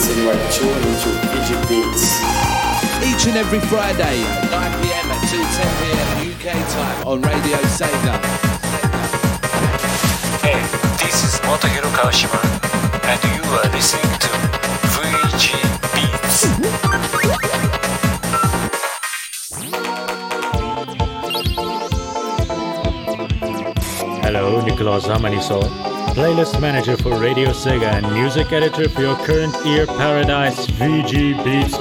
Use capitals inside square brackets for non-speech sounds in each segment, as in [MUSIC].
beats and you are tuned into VG Beats. Each and every Friday, 9pm at 2.10pm UK time on Radio Sega. Hey, this is Motohiro Kawashima, and you are listening to VG Beats. Hello, Nicolas Hamaniso, playlist manager for Radio Sega and music editor for your current ear paradise VG Beats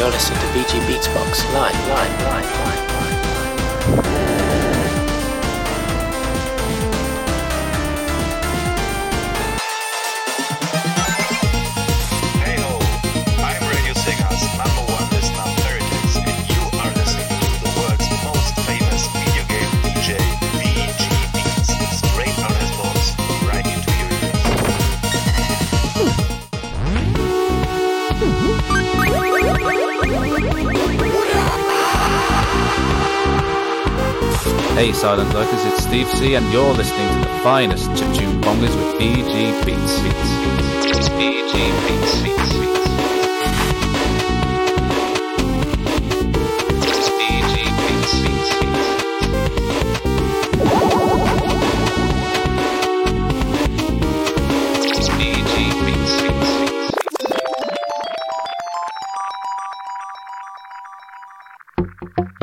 you're listening to VG Beatsbox live, live, live, live, Silent Lurkers, it's Steve C and you're listening to the finest chiptune bongers with VG Beats. Beats. VG Beats. Beats. Beats. VG Beats.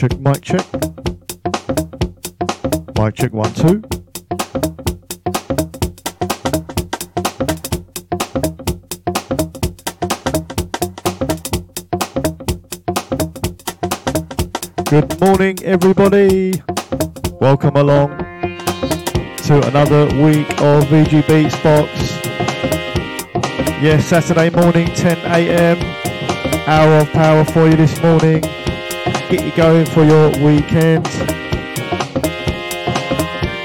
Check, mic check. Mic check, one, two. Good morning, everybody. Welcome along to another week of VG Beats Box. Yes, Saturday morning, 10 a.m. Hour of power for you this morning get you going for your weekend.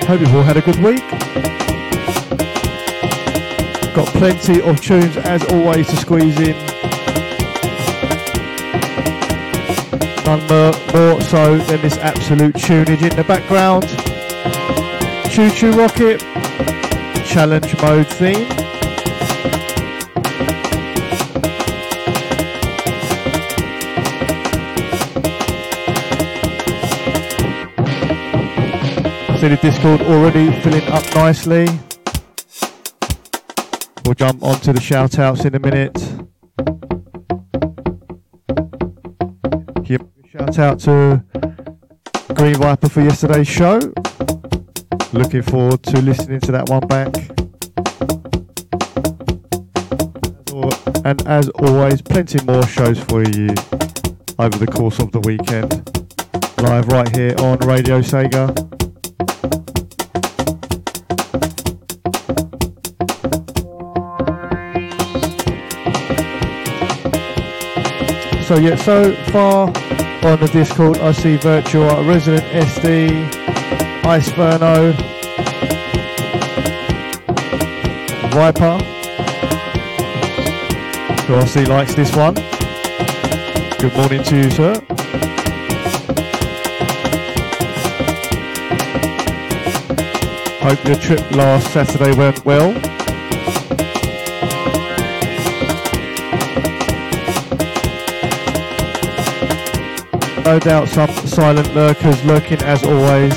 Hope you've all had a good week. Got plenty of tunes as always to squeeze in. None more, more so than this absolute tunage in the background. ChuChu Rocket challenge mode theme. The Discord already filling up nicely. We'll jump onto the shout outs in a minute. Give a shout out to Green Viper for yesterday's show. Looking forward to listening to that one back. And as always, plenty more shows for you over the course of the weekend. Live right here on Radio Sega. So yeah, so far on the Discord, I see Virtua, Resident SD, Iceferno, Viper, who see likes this one. Good morning to you, sir. Hope your trip last Saturday went well. No doubt some silent lurkers lurking as always.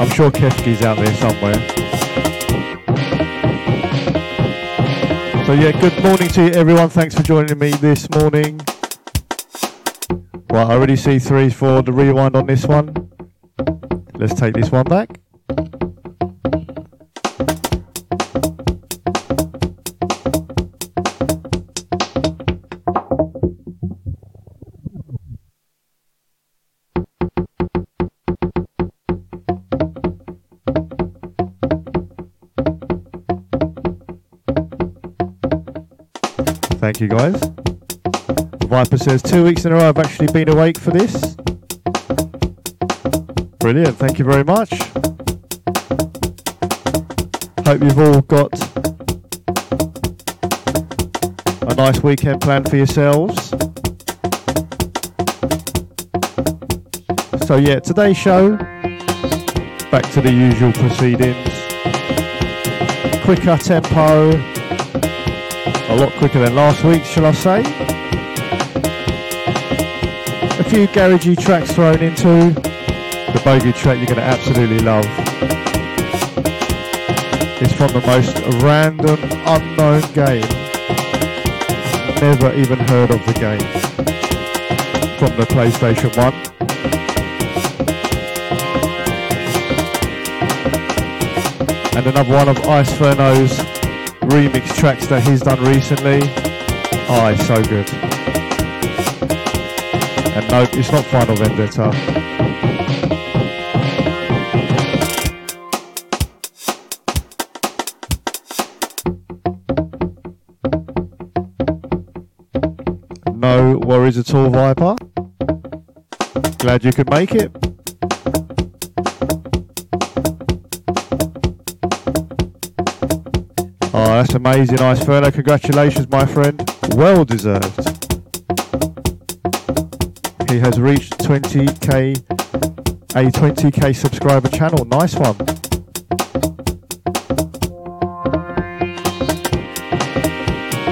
I'm sure Kefki's out there somewhere. So yeah, good morning to you everyone. Thanks for joining me this morning. Right, I already see three for the rewind on this one. Let's take this one back. Thank you, guys. Viper says two weeks in a row I've actually been awake for this. Brilliant. Thank you very much. Hope you've all got a nice weekend planned for yourselves. So yeah, today's show, back to the usual proceedings. Quicker tempo, a lot quicker than last week, shall I say. A few garagey tracks thrown into, the bogey track you're going to absolutely love. It's from the most random, unknown game. Never even heard of the game. From the PlayStation 1. and another one of Iceferno's remix tracks that he's done recently. Oh, it's so good. And no, it's not Final Vendetta. No worries at all, Viper. Glad you could make it. Oh, that's amazing, Iceferno. Congratulations, my friend. Well deserved. He has reached 20k, a 20k subscriber channel. Nice one.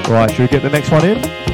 Right, should we get the next one in?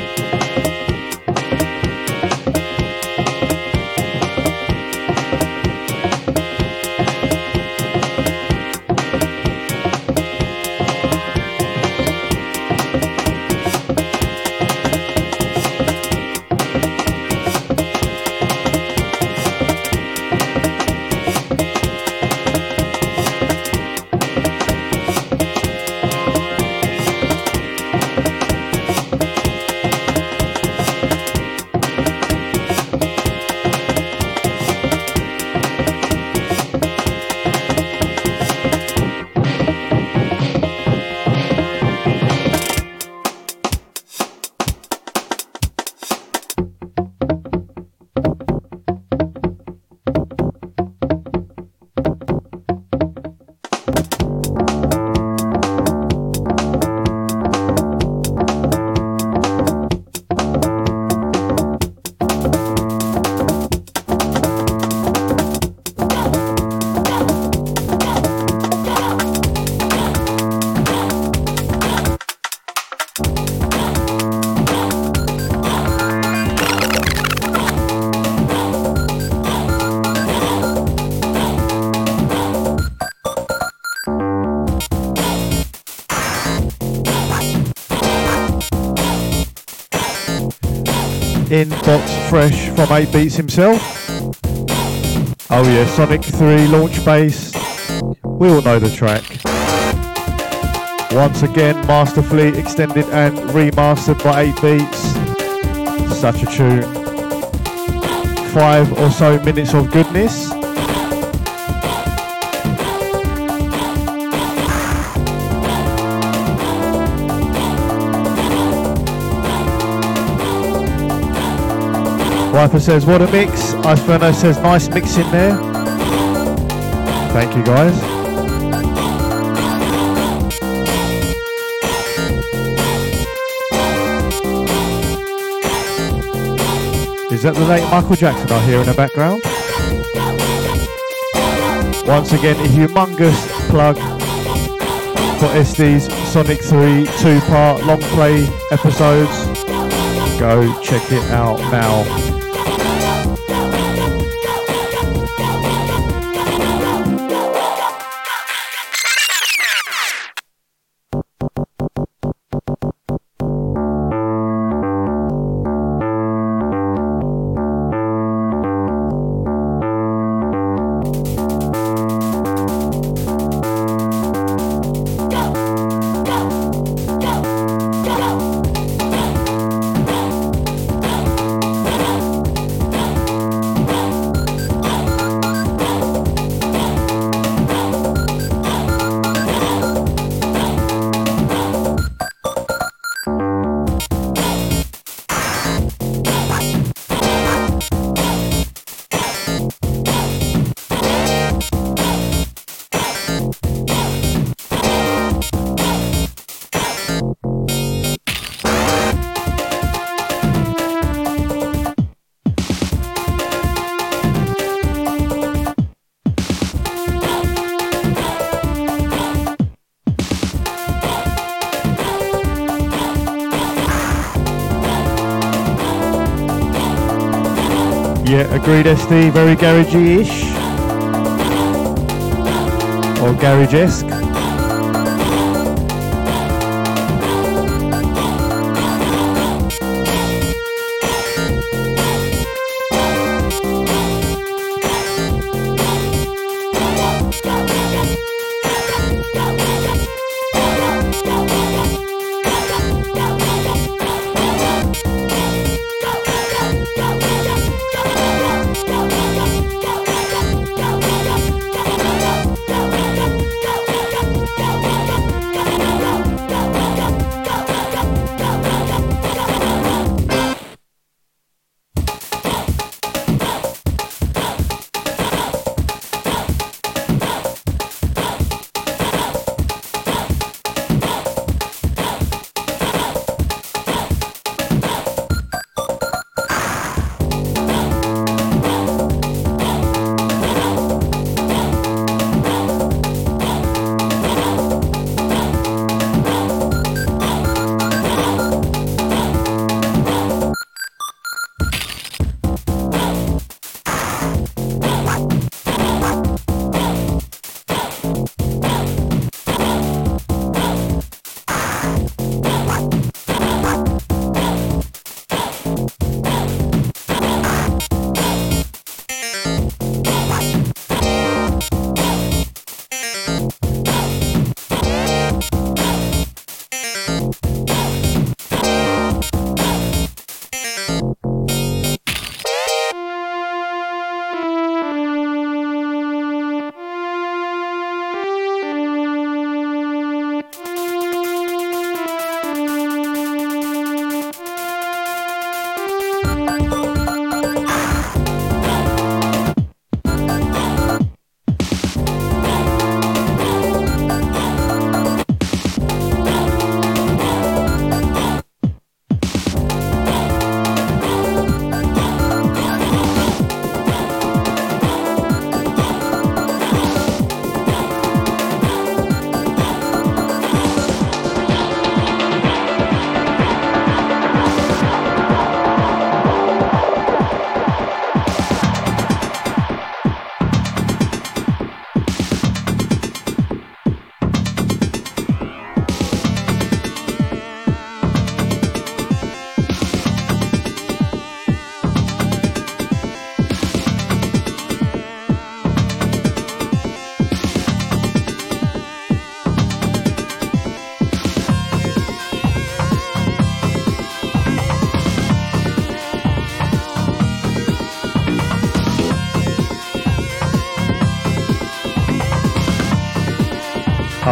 Inbox Fresh from 8 Beats himself. Oh yeah, Sonic 3 launch base. We all know the track. Once again, masterfully extended and remastered by 8 Beats. Such a tune. Five or so minutes of goodness. Viper says, what a mix. Iceferno says, nice mix in there. Thank you guys. Is that the late Michael Jackson I hear in the background? Once again, a humongous plug for SD's Sonic 3 two-part long play episodes. Go check it out now. Agreed, SD. Very garagey-ish. Or garage-esque.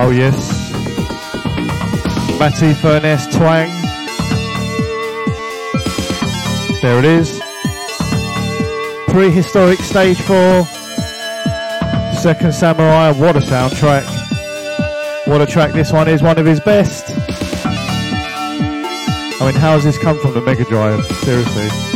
Oh yes. Matty Furniss Twang. There it is. Prehistoric Stage 4. Second Samurai. What a soundtrack. What a track this one is. One of his best. I mean, how has this come from the Mega Drive? Seriously.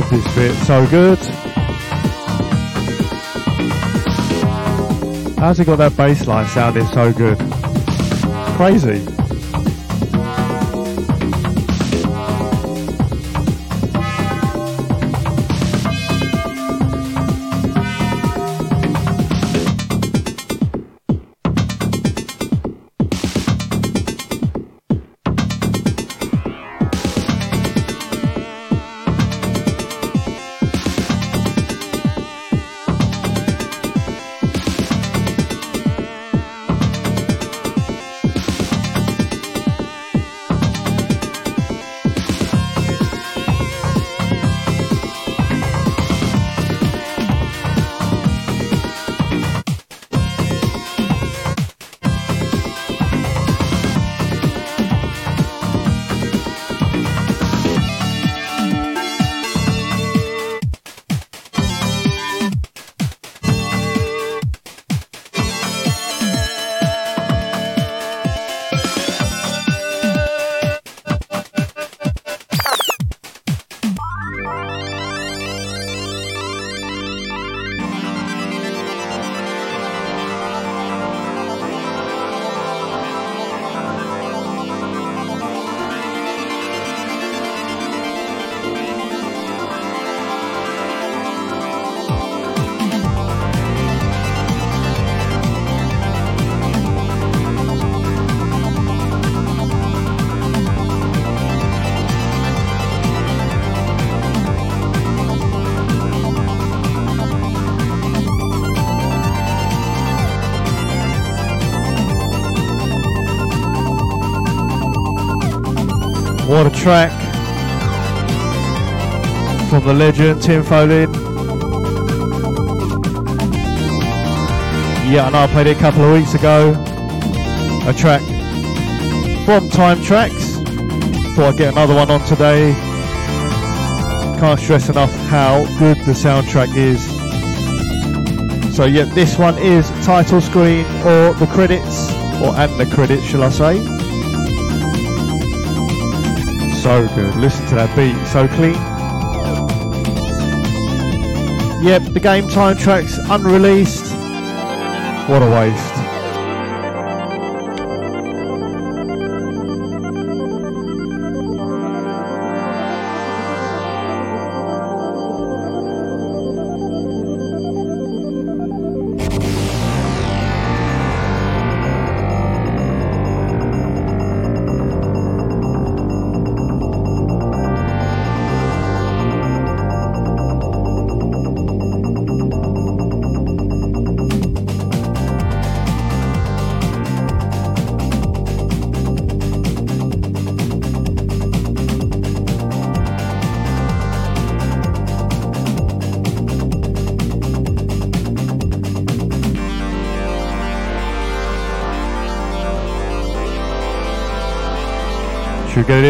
Love this bit, so good. How's he got that bass line sounding so good? Crazy. What a track from the legend Tim Follin. Yeah, I know I played it a couple of weeks ago. A track from Time Trax. Thought I'd get another one on today. Can't stress enough how good the soundtrack is. So yeah, this one is title screen or the credits, or and the credits, shall I say? So good. Listen to that beat, so clean. Yep, the game Time Trax unreleased. What a waste.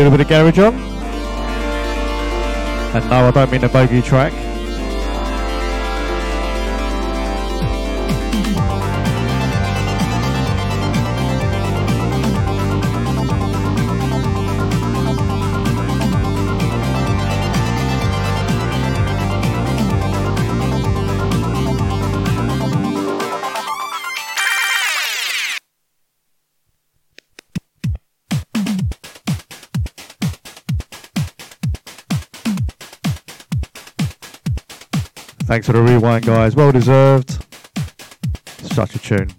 Little bit of garage on? And no, I don't mean the bogey track. Thanks for the rewind, guys. Well deserved. Such a tune.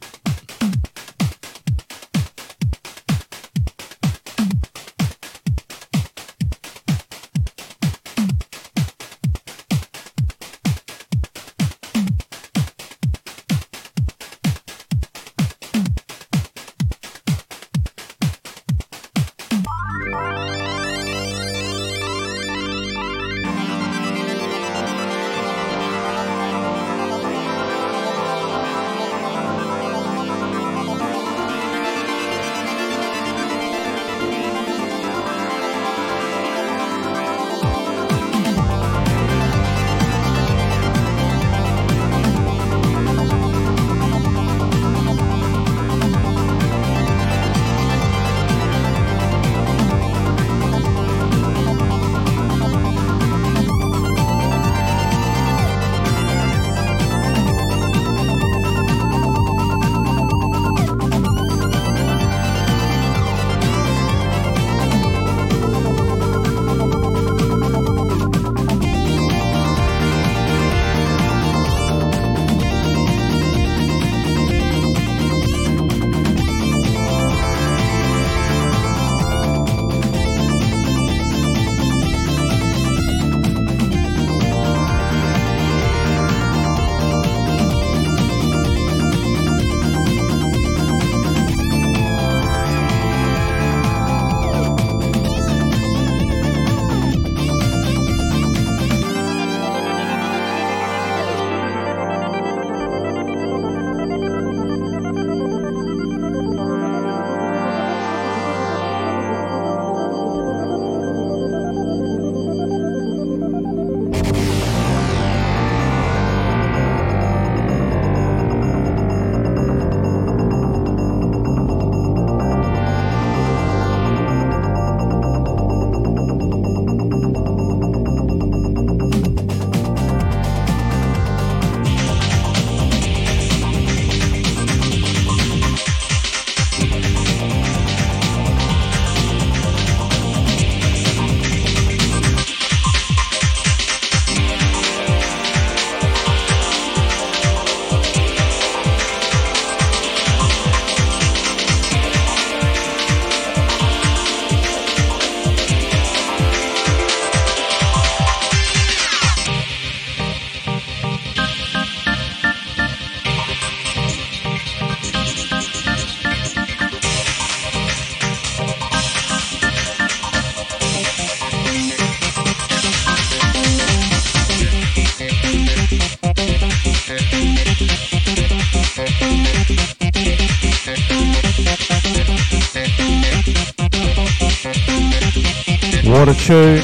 Tune.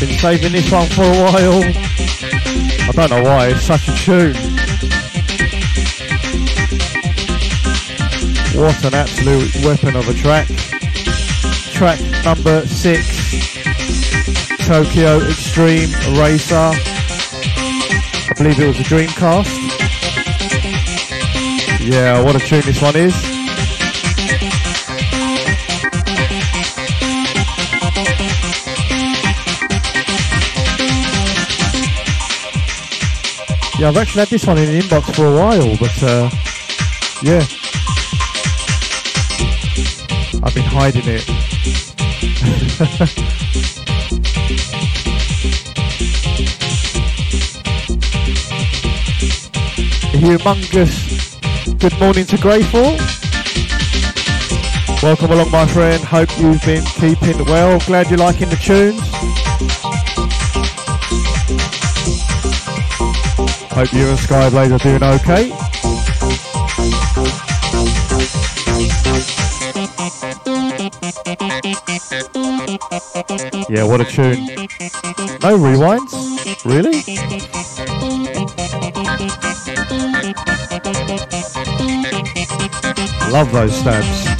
Been saving this one for a while. I don't know why, it's such a tune. What an absolute weapon of a track. Track number six. Tokyo Xtreme Racer. I believe it was a Dreamcast. Yeah, what a tune this one is. Yeah, I've actually had this one in the inbox for a while, but uh, yeah. I've been hiding it. [LAUGHS] Humongous good morning to Greyfall. Welcome along, my friend. Hope you've been keeping well. Glad you're liking the tunes. Hope you and Skyblaze are doing okay. Yeah, what a tune. No rewinds? Really? Love those stabs.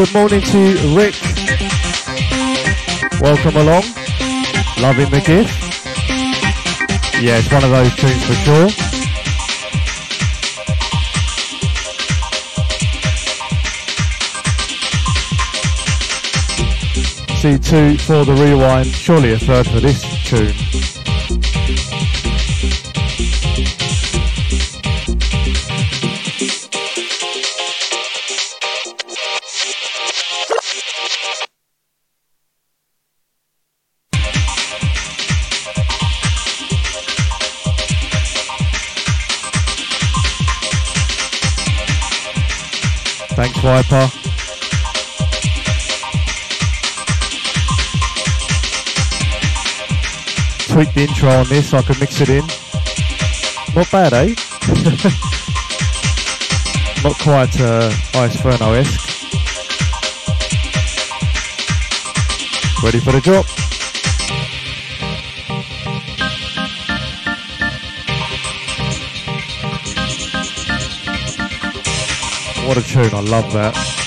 Good morning to Rick. Welcome along. Loving the gift. Yeah, it's one of those tunes for sure. C2 for the rewind, surely a third for this tune. Intro on this so I can mix it in. Not bad, eh? [LAUGHS] Not quite uh, Iceferno esque. Ready for the drop? What a tune, I love that.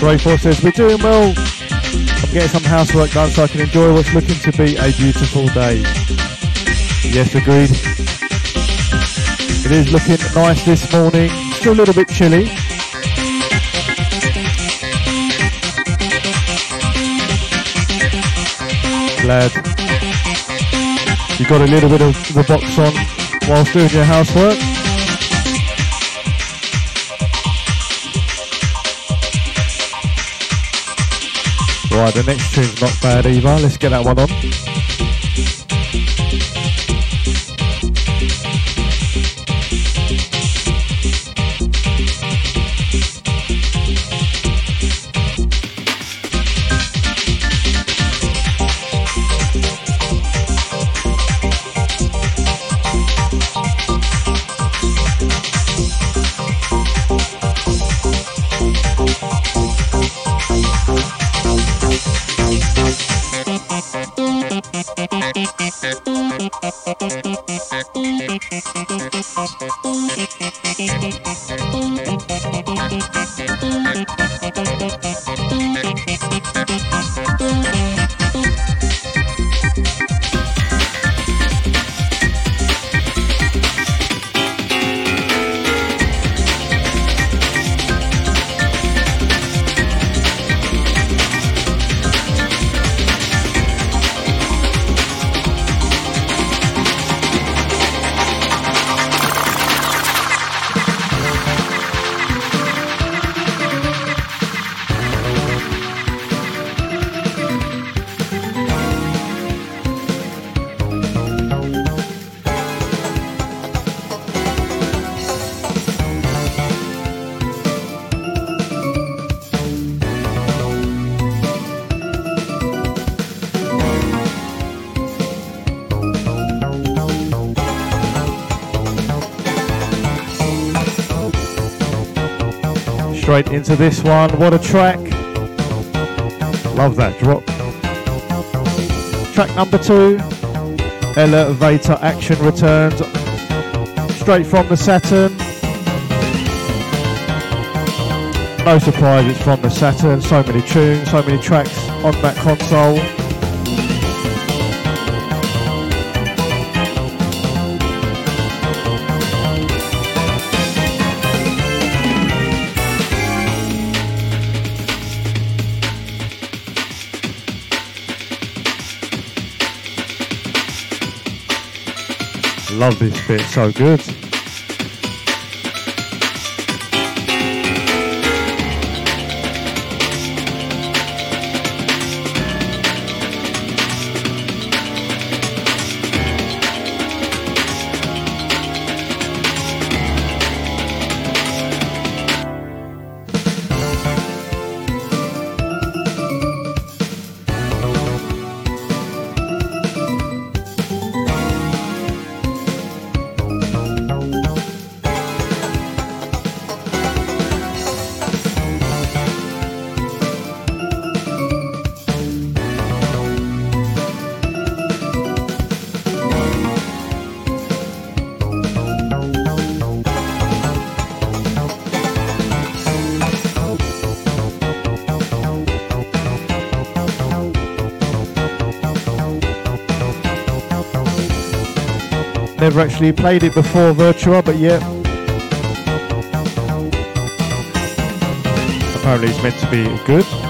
Greyfall says, we're doing well. I'm getting some housework done so I can enjoy what's looking to be a beautiful day. Yes, agreed. It is looking nice this morning. Still a little bit chilly. Glad you got a little bit of the box on whilst doing your housework. Right, the next tune's not bad either. Let's get that one on. Into this one. What a track. Love that drop. Track number two. Elevator Action returns. Straight from the Saturn. No surprise it's from the Saturn. So many tunes, so many tracks on that console. Love this bit, so good. Never actually played it before Virtua, but yeah. Apparently it's meant to be good.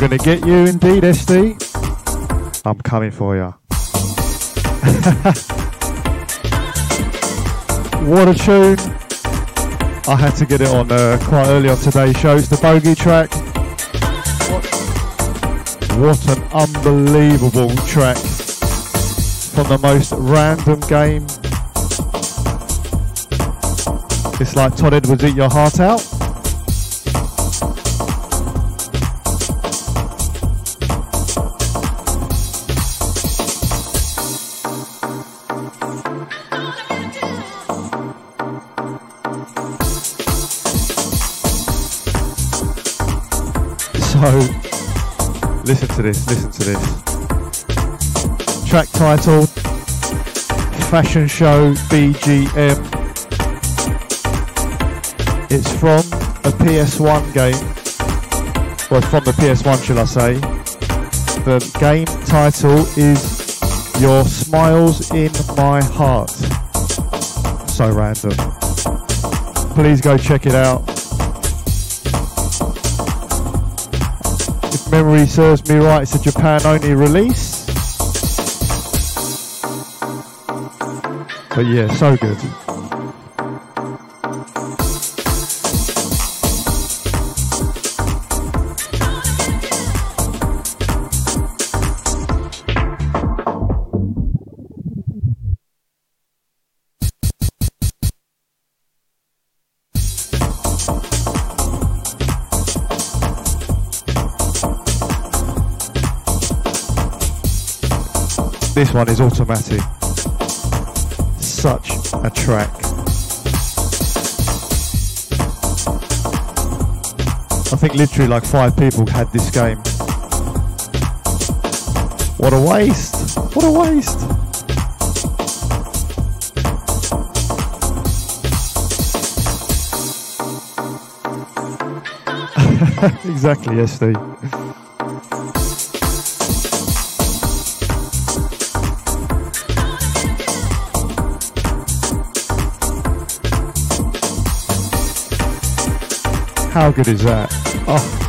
Gonna get you indeed, SD. I'm coming for you. [LAUGHS] what a tune. I had to get it on uh, quite early on today's show. It's the Bogey track. What an unbelievable track from the most random game. It's like Todd Edwards eat your heart out. To this, listen to this. Track title Fashion Show BGM. It's from a PS1 game. Well, from the PS1, should I say. The game title is Your Smiles in My Heart. So random. Please go check it out. Memory serves me right, it's a Japan only release. But yeah, so good. This one is automatic. Such a track. I think literally like five people had this game. What a waste! What a waste! [LAUGHS] exactly, yes, Steve. How good is that? Oh.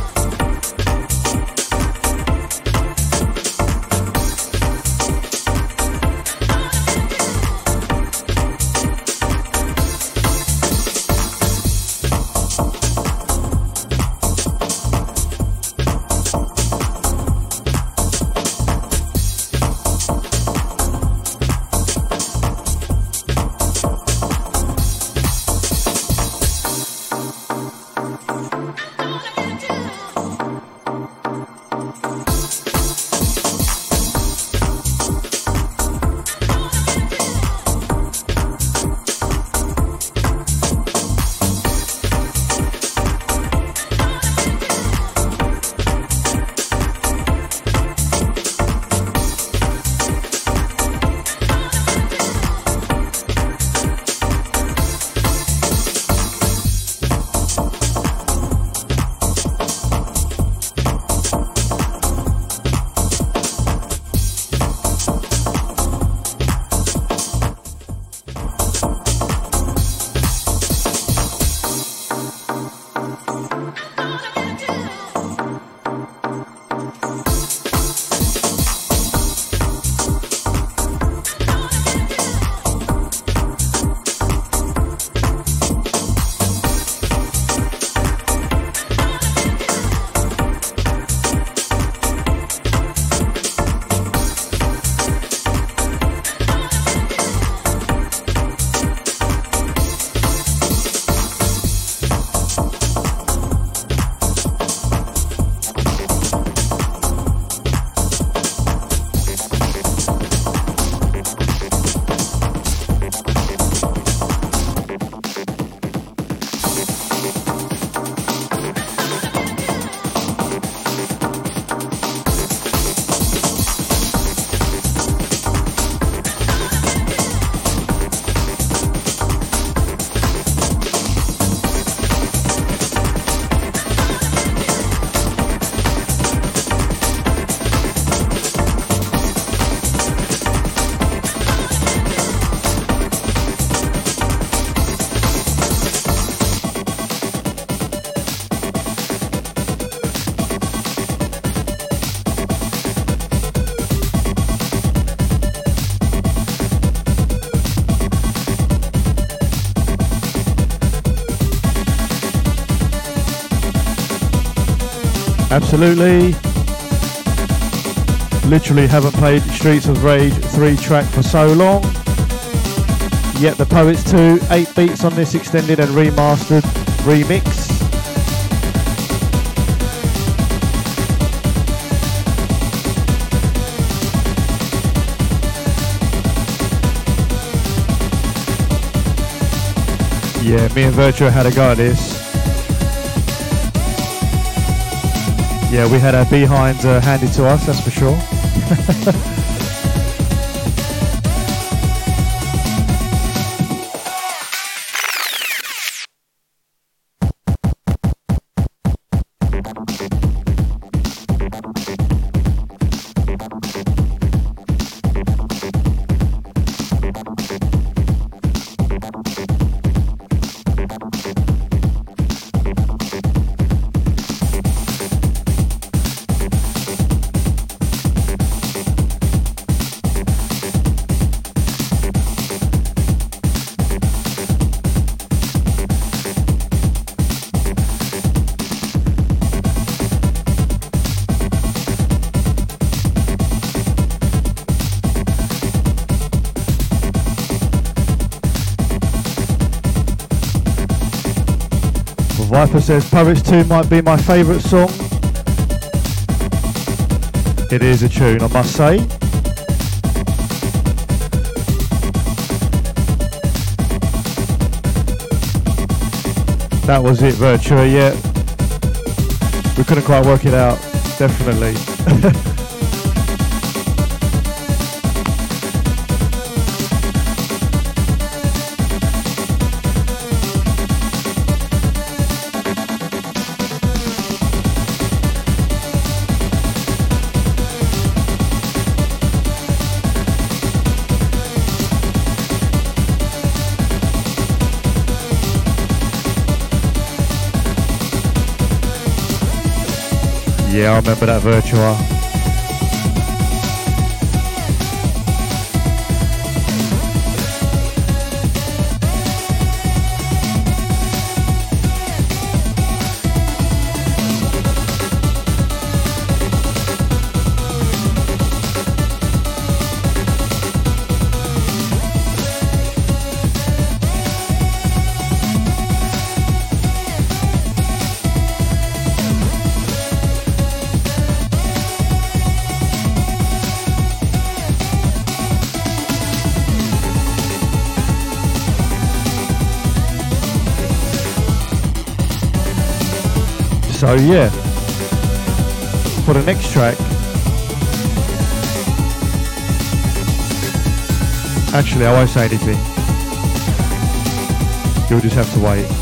Absolutely. Literally haven't played Streets of Rage 3 track for so long. Yet the Poets 2, 8 beats on this extended and remastered remix. Yeah, me and Virtua had a go at this. Yeah, we had our behinds uh, handed to us, that's for sure. [LAUGHS] says Poets 2 might be my favourite song. It is a tune, I must say. That was it, Virtua, yeah. We couldn't quite work it out, definitely. [LAUGHS] Yeah, I remember So yeah, for the next track, actually I won't say anything. You'll just have to wait.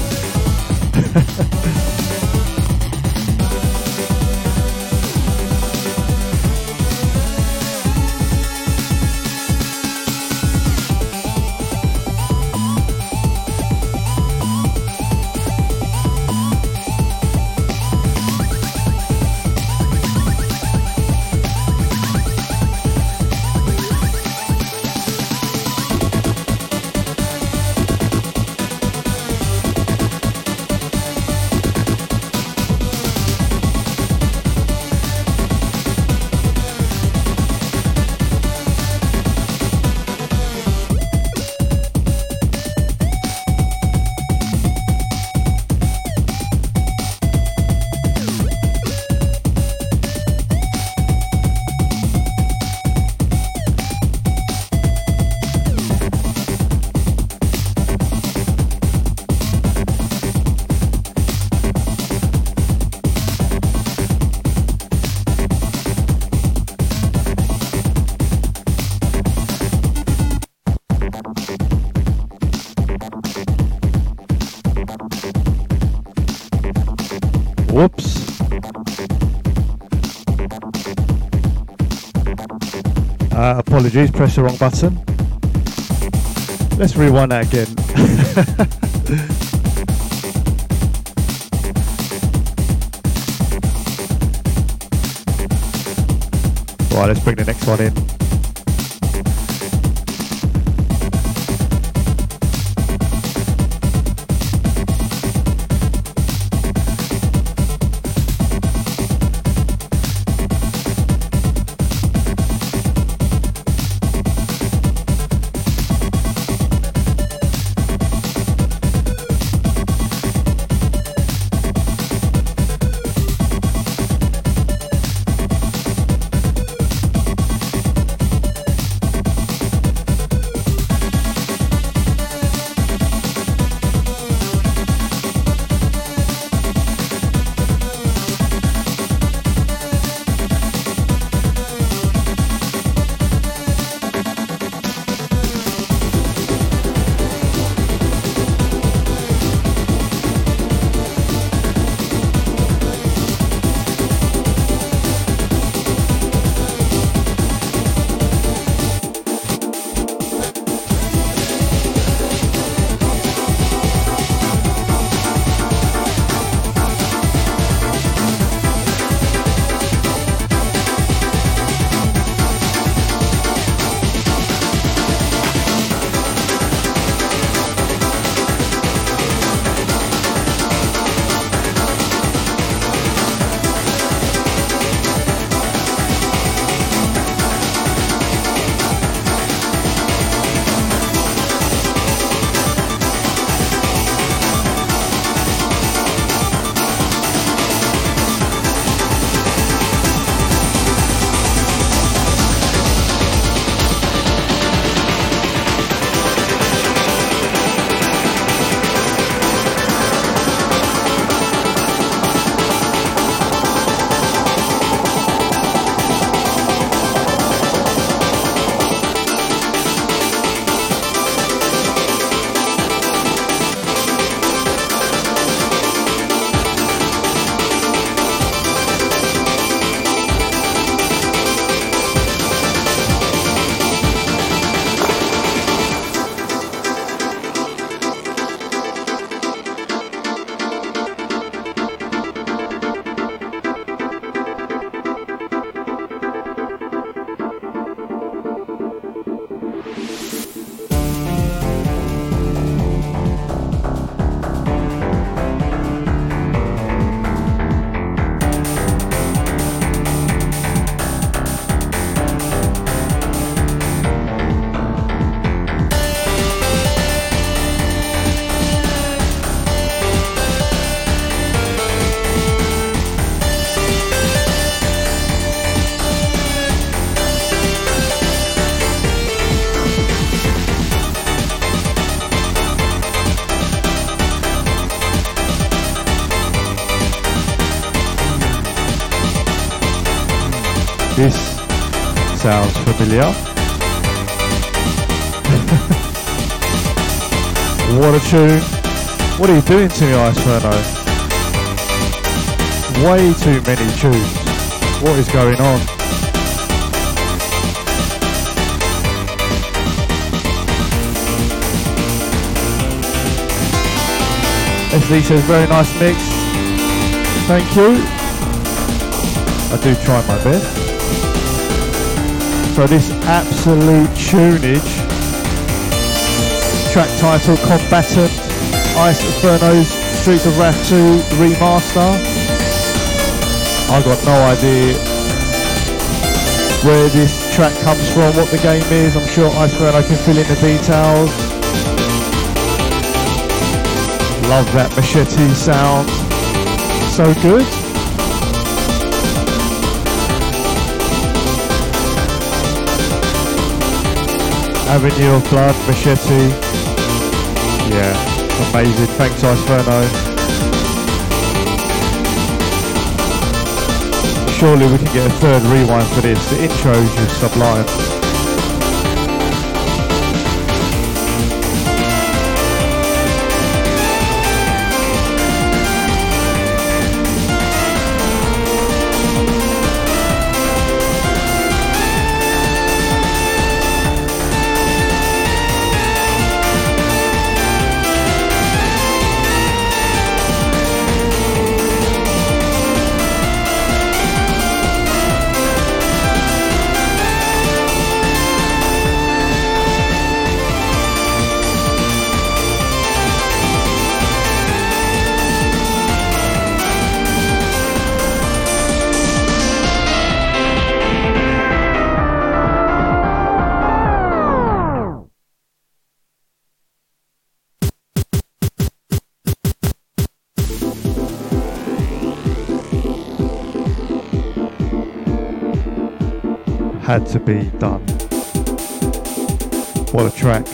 Uh, apologies, press the wrong button. Let's rewind that again. [LAUGHS] right, let's bring the next one in. What a tune. What are you doing to me, Iceferno? Way too many tunes. What is going on? SD says very nice mix. Thank you. I do try my best. So this absolute tunage. Track title Combatant. Iceferno's Streets of Wrath 2 remaster. I got no idea where this track comes from, what the game is. I'm sure Ice Inferno can fill in the details. Love that machete sound. So good. Avenue of Blood, Machete. Yeah, amazing. Thanks, Iceferno. Surely we can get a third rewind for this. The intro is just sublime. Be done. What a track.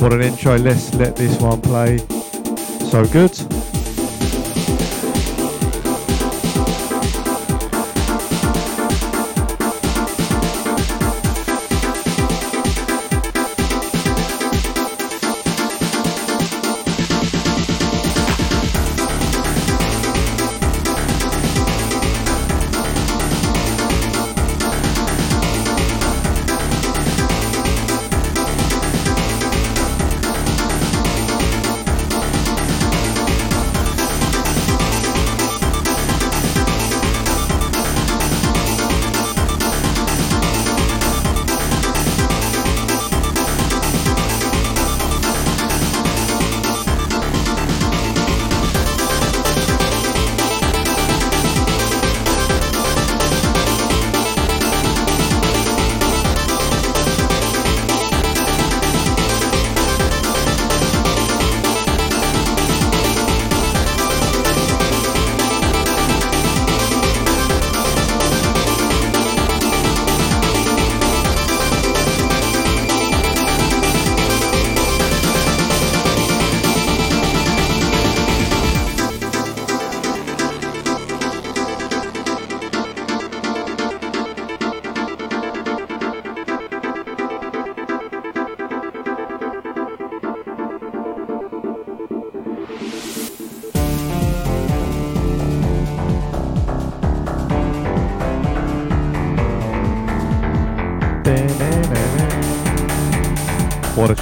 What an intro. Let's let this one play. So good.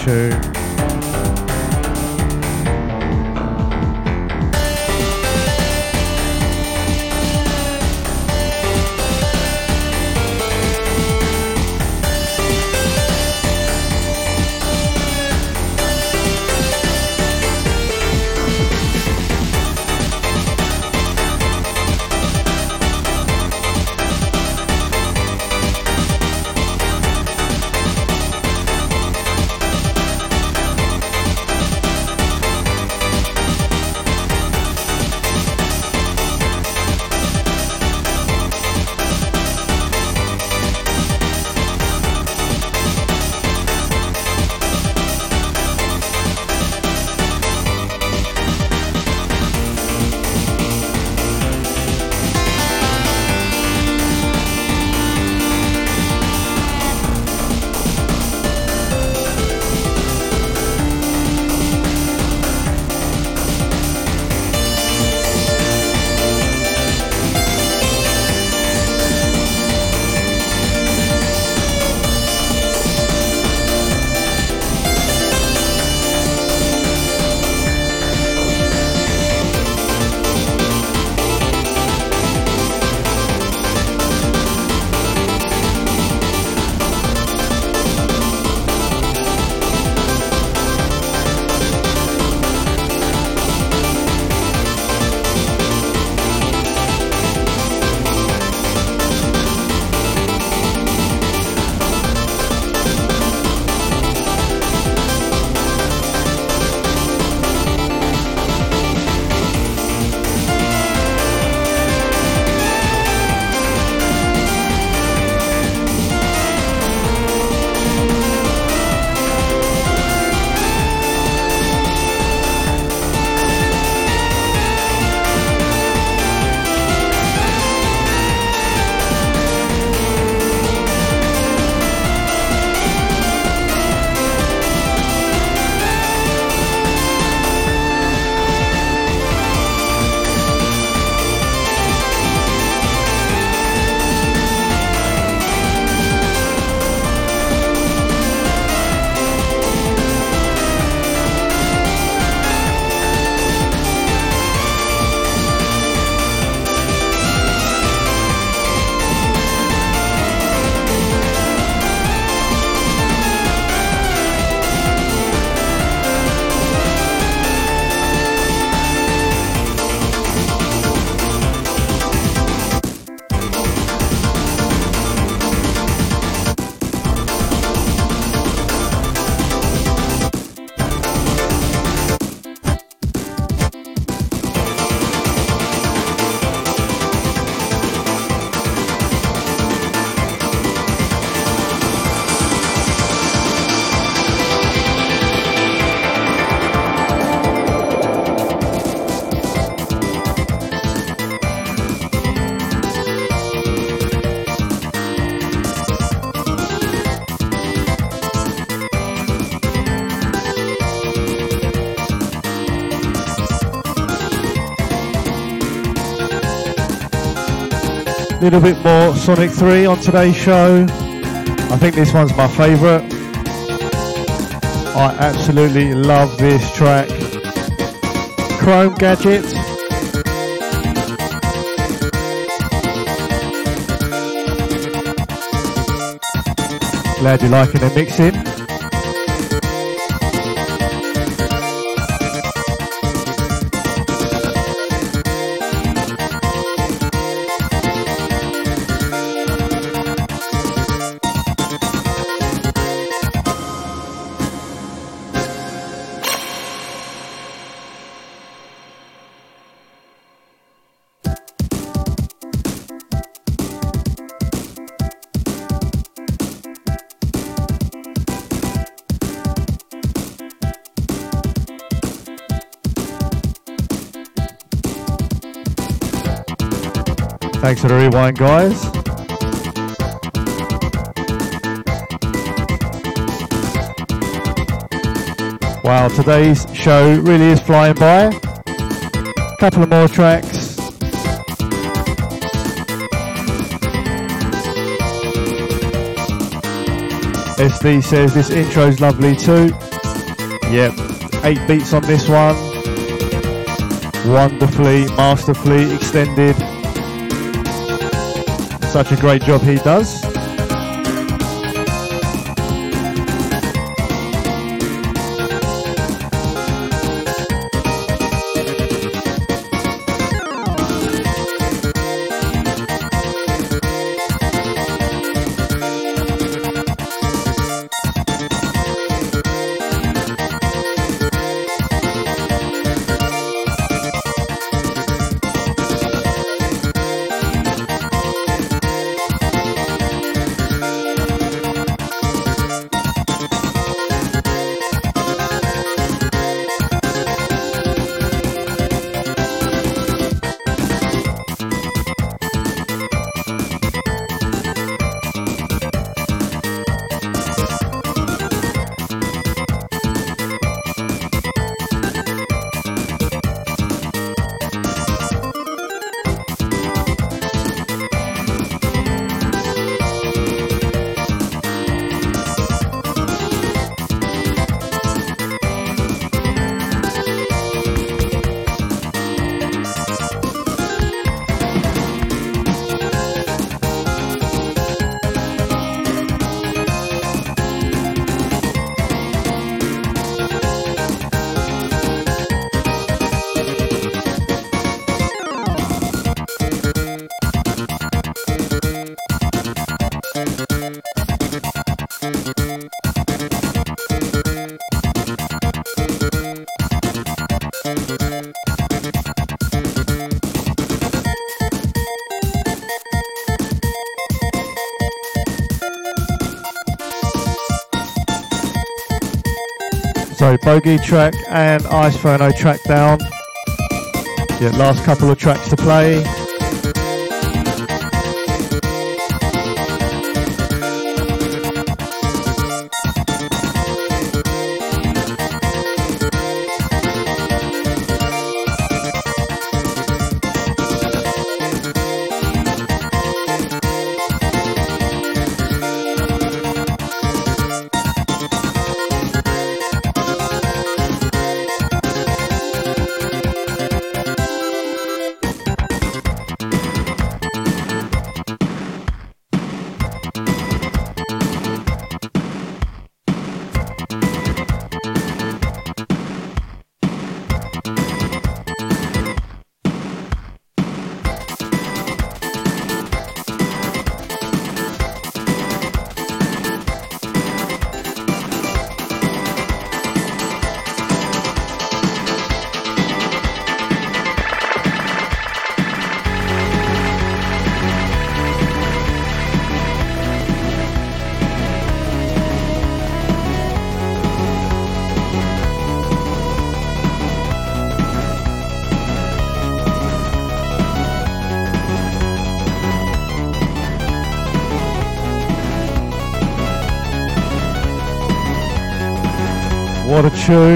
What little bit more Sonic 3 on today's show. I think this one's my favourite. I absolutely love this track. Chrome Gadget. Glad you're liking the mixing. Thanks for the rewind, guys. Wow, today's show really is flying by. A Couple of more tracks. SD says this intro's lovely too. Yep, eight beats on this one. Wonderfully, masterfully extended. Such a great job he does. So Bogey track and Iceferno track down. Yeah, last couple of tracks to play.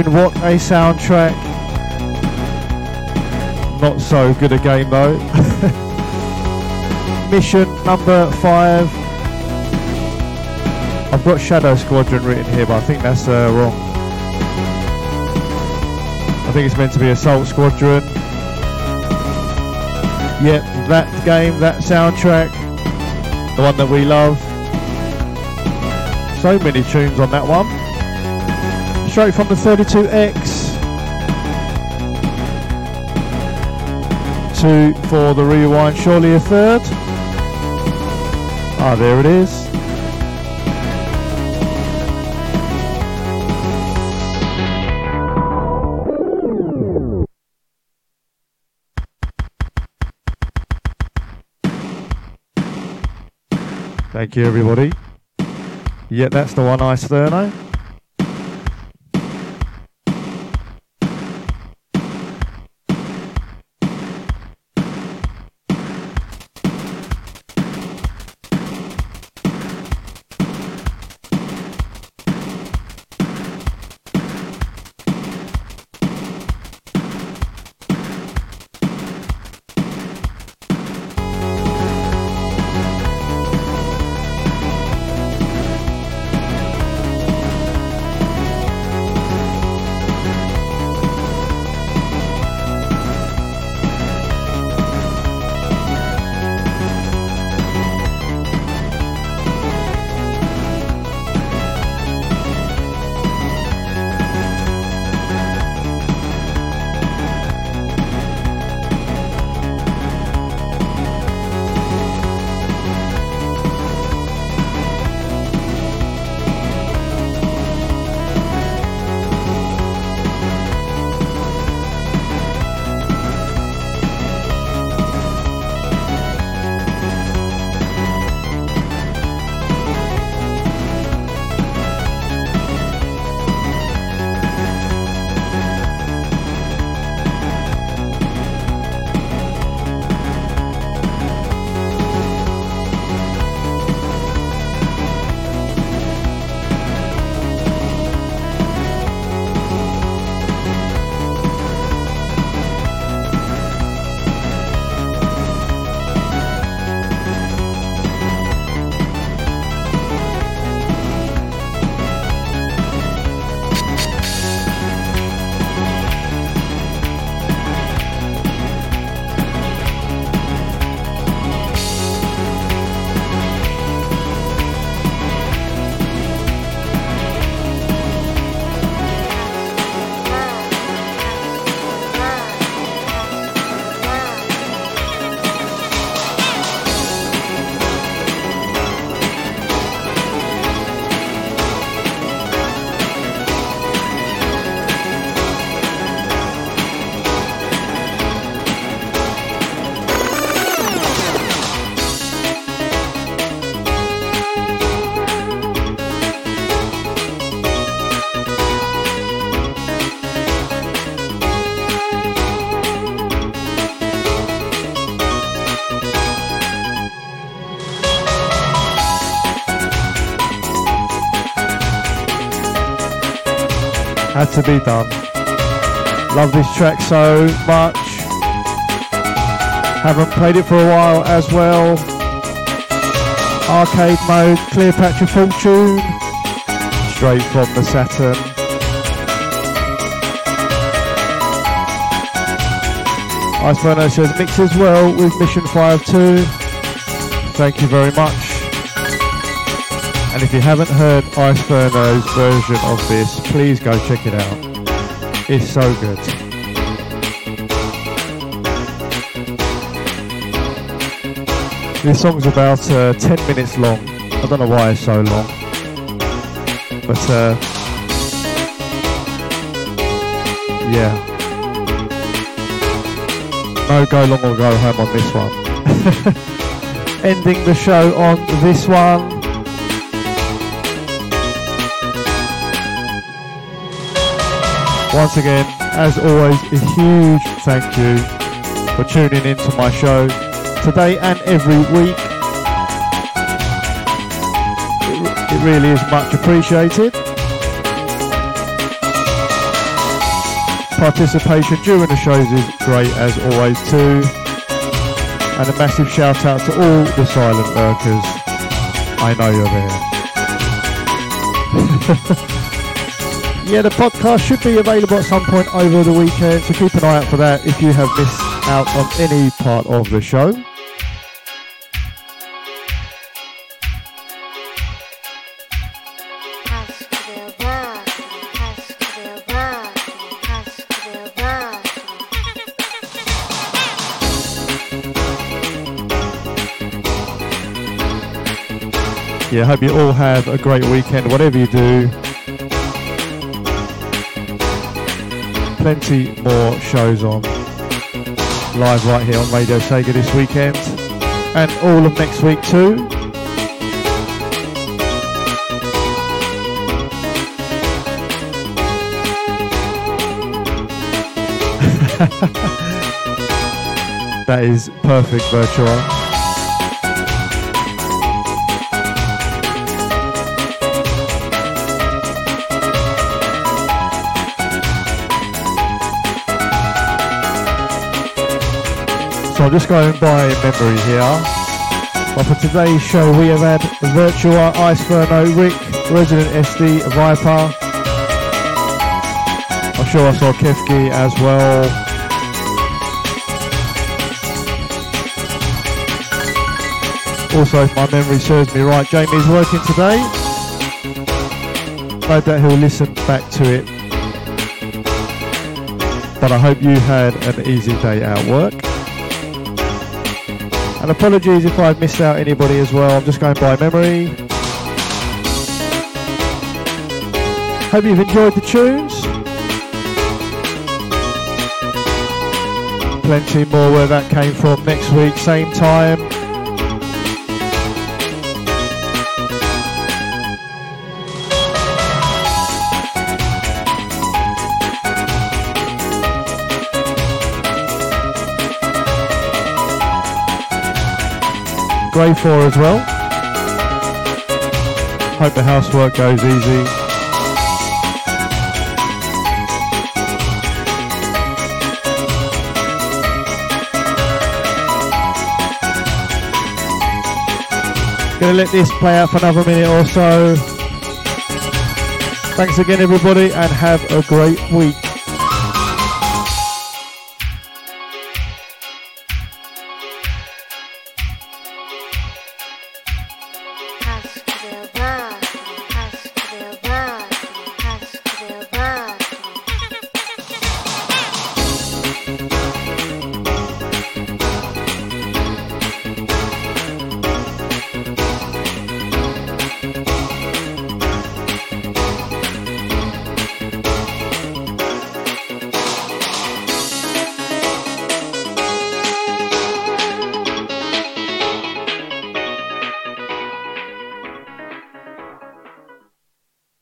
What a soundtrack. Not so good a game though. [LAUGHS] mission number five. I've got Shadow Squadron written here, but I think that's uh, wrong. I think it's meant to be Assault Squadron. Yep, that game, that soundtrack, the one that we love. So many tunes on that one. Straight from the 32X. Two for the rewind, surely a third. Ah, there it is. Thank you, everybody. Yeah, that's the one, Iceferno. To be done. Love this track so much. Haven't played it for a while as well. Arcade mode, Cleopatra Fortune. Straight from the Saturn. Ice says mix as well with Mission 5 too. Thank you very much. And if you haven't heard Iceferno's version of this, please go check it out. It's so good. This song's about uh, 10 minutes long. I don't know why it's so long. But uh, yeah. No go long or go home on this one. [LAUGHS] Ending the show on this one. Once again, as always, a huge thank you for tuning in to my show today and every week. It, it really is much appreciated. Participation during the shows is great as always too. And a massive shout out to all the silent lurkers. I know you're there. [LAUGHS] yeah, the podcast should be available at some point over the weekend, so keep an eye out for that if you have missed out on any part of the show. Yeah, hope you all have a great weekend, whatever you do. Plenty more shows on live right here on Radio Sega this weekend and all of next week too. [LAUGHS] that is perfect, Virtua. So I'm just going by memory here. But for today's show, we have had Virtua, Iceferno, Rick, Resident SD, Viper. I'm sure I saw Kefki as well. Also, if my memory serves me right, Jamie's working today. No doubt he'll listen back to it. But I hope you had an easy day at work. And apologies if I've missed out anybody as well. I'm just going by memory. Hope you've enjoyed the tunes. Plenty more where that came from next week, same time. Grey 4 as well. Hope the housework goes easy. Gonna let this play out for another minute or so. Thanks again, everybody, and have a great week.